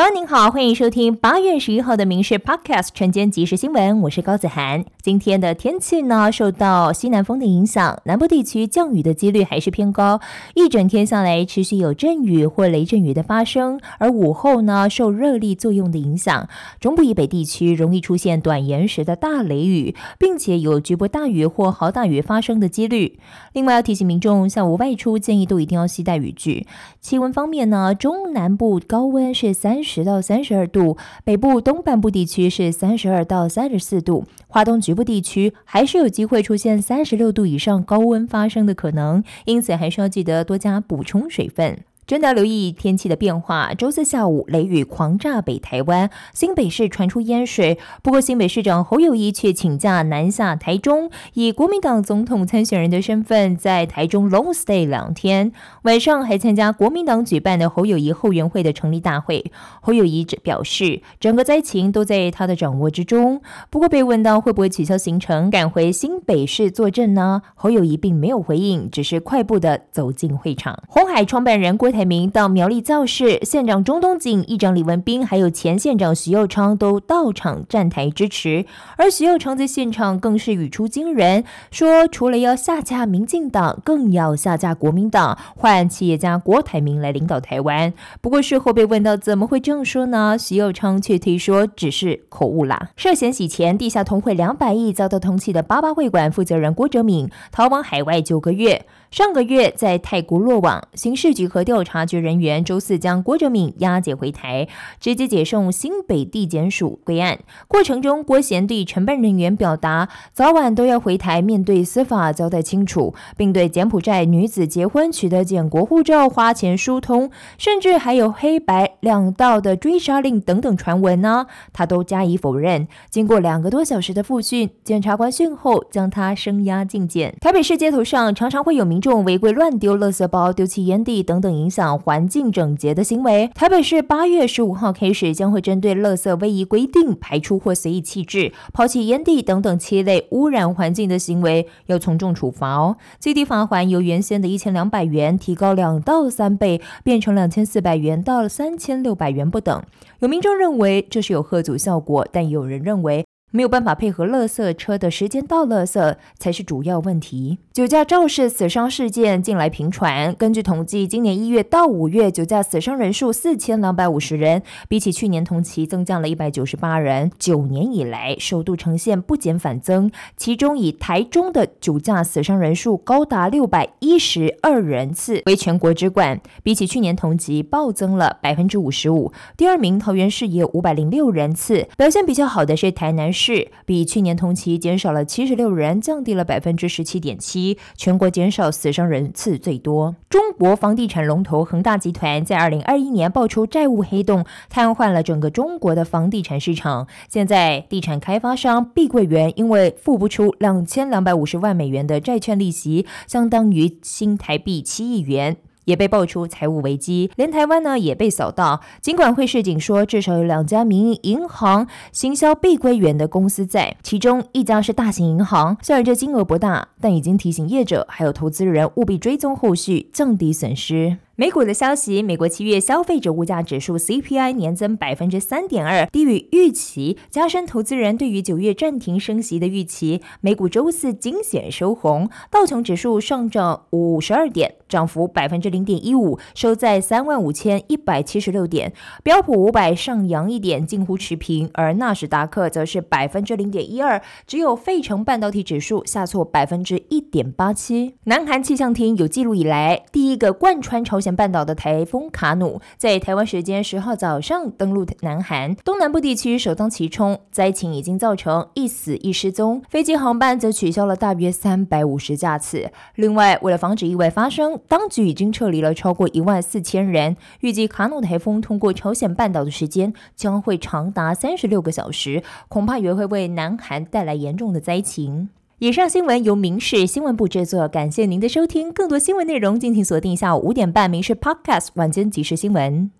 早安您好，欢迎收听八月十一号的《民事 Podcast》晨间即时新闻，我是高子涵。今天的天气呢，受到西南风的影响，南部地区降雨的几率还是偏高，一整天下来持续有阵雨或雷阵雨的发生。而午后呢，受热力作用的影响，中部以北地区容易出现短延时的大雷雨，并且有局部大雨或豪大雨发生的几率。另外要提醒民众，下午外出建议都一定要携带雨具。气温方面呢，中南部高温是三。十十到三十二度，北部东半部地区是三十二到三十四度，华东局部地区还是有机会出现三十六度以上高温发生的可能，因此还是要记得多加补充水分。真的留意天气的变化。周四下午雷雨狂炸北台湾，新北市传出淹水。不过新北市长侯友谊却请假南下台中，以国民党总统参选人的身份在台中 long stay 两天。晚上还参加国民党举办的侯友谊后援会的成立大会。侯友谊表示，整个灾情都在他的掌握之中。不过被问到会不会取消行程赶回新北市坐镇呢？侯友谊并没有回应，只是快步的走进会场。红海创办人郭台。名到苗栗造势，县长钟东锦、议长李文斌，还有前县长徐佑昌都到场站台支持。而徐佑昌在现场更是语出惊人，说除了要下架民进党，更要下架国民党，换企业家郭台铭来领导台湾。不过事后被问到怎么会这样说呢？徐佑昌却推说只是口误啦。涉嫌洗钱、地下通汇两百亿遭到通缉的八八会馆负责人郭哲敏，逃往海外九个月。上个月在泰国落网，刑事局和调查局人员周四将郭哲敏押解回台，直接解送新北地检署归案。过程中，郭贤对承办人员表达，早晚都要回台面对司法交代清楚，并对柬埔寨女子结婚取得柬国护照、花钱疏通，甚至还有黑白两道的追杀令等等传闻呢，他都加以否认。经过两个多小时的复讯，检察官讯后将他声押进检。台北市街头上常常会有民。众违规乱丢垃圾包、丢弃烟蒂等等，影影响环境整洁的行为。台北市八月十五号开始，将会针对垃圾位移规定、排出或随意弃置、抛弃烟蒂等等七类污染环境的行为，要从重处罚哦。最低罚款由原先的一千两百元提高两到三倍，变成两千四百元到三千六百元不等。有民众认为这是有贺阻效果，但有人认为。没有办法配合垃圾车的时间到垃圾才是主要问题。酒驾肇事死伤事件近来频传，根据统计，今年一月到五月酒驾死伤人数四千两百五十人，比起去年同期增加了一百九十八人，九年以来首度呈现不减反增。其中以台中的酒驾死伤人数高达六百一十二人次为全国之冠，比起去年同期暴增了百分之五十五。第二名桃园市也有五百零六人次，表现比较好的是台南市。是比去年同期减少了七十六人，降低了百分之十七点七，全国减少死伤人次最多。中国房地产龙头恒大集团在二零二一年爆出债务黑洞，瘫痪了整个中国的房地产市场。现在，地产开发商碧桂园因为付不出两千两百五十万美元的债券利息，相当于新台币七亿元。也被爆出财务危机，连台湾呢也被扫到。尽管会市警说，至少有两家民营银行行销碧桂园的公司在，其中一家是大型银行，虽然这金额不大，但已经提醒业者还有投资人务必追踪后续，降低损失。美股的消息，美国七月消费者物价指数 CPI 年增百分之三点二，低于预期，加深投资人对于九月暂停升息的预期。美股周四惊险收红，道琼指数上涨五十二点，涨幅百分之零点一五，收在三万五千一百七十六点。标普五百上扬一点，近乎持平，而纳斯达克则是百分之零点一二，只有费城半导体指数下挫百分之一点八七。南韩气象厅有记录以来第一个贯穿朝鲜。半岛的台风卡努在台湾时间十号早上登陆南韩东南部地区，首当其冲，灾情已经造成一死一失踪，飞机航班则取消了大约三百五十架次。另外，为了防止意外发生，当局已经撤离了超过一万四千人。预计卡努台风通过朝鲜半岛的时间将会长达三十六个小时，恐怕也会为南韩带来严重的灾情。以上新闻由民事新闻部制作，感谢您的收听。更多新闻内容，敬请锁定下午五点半《民事 Podcast》晚间即时新闻。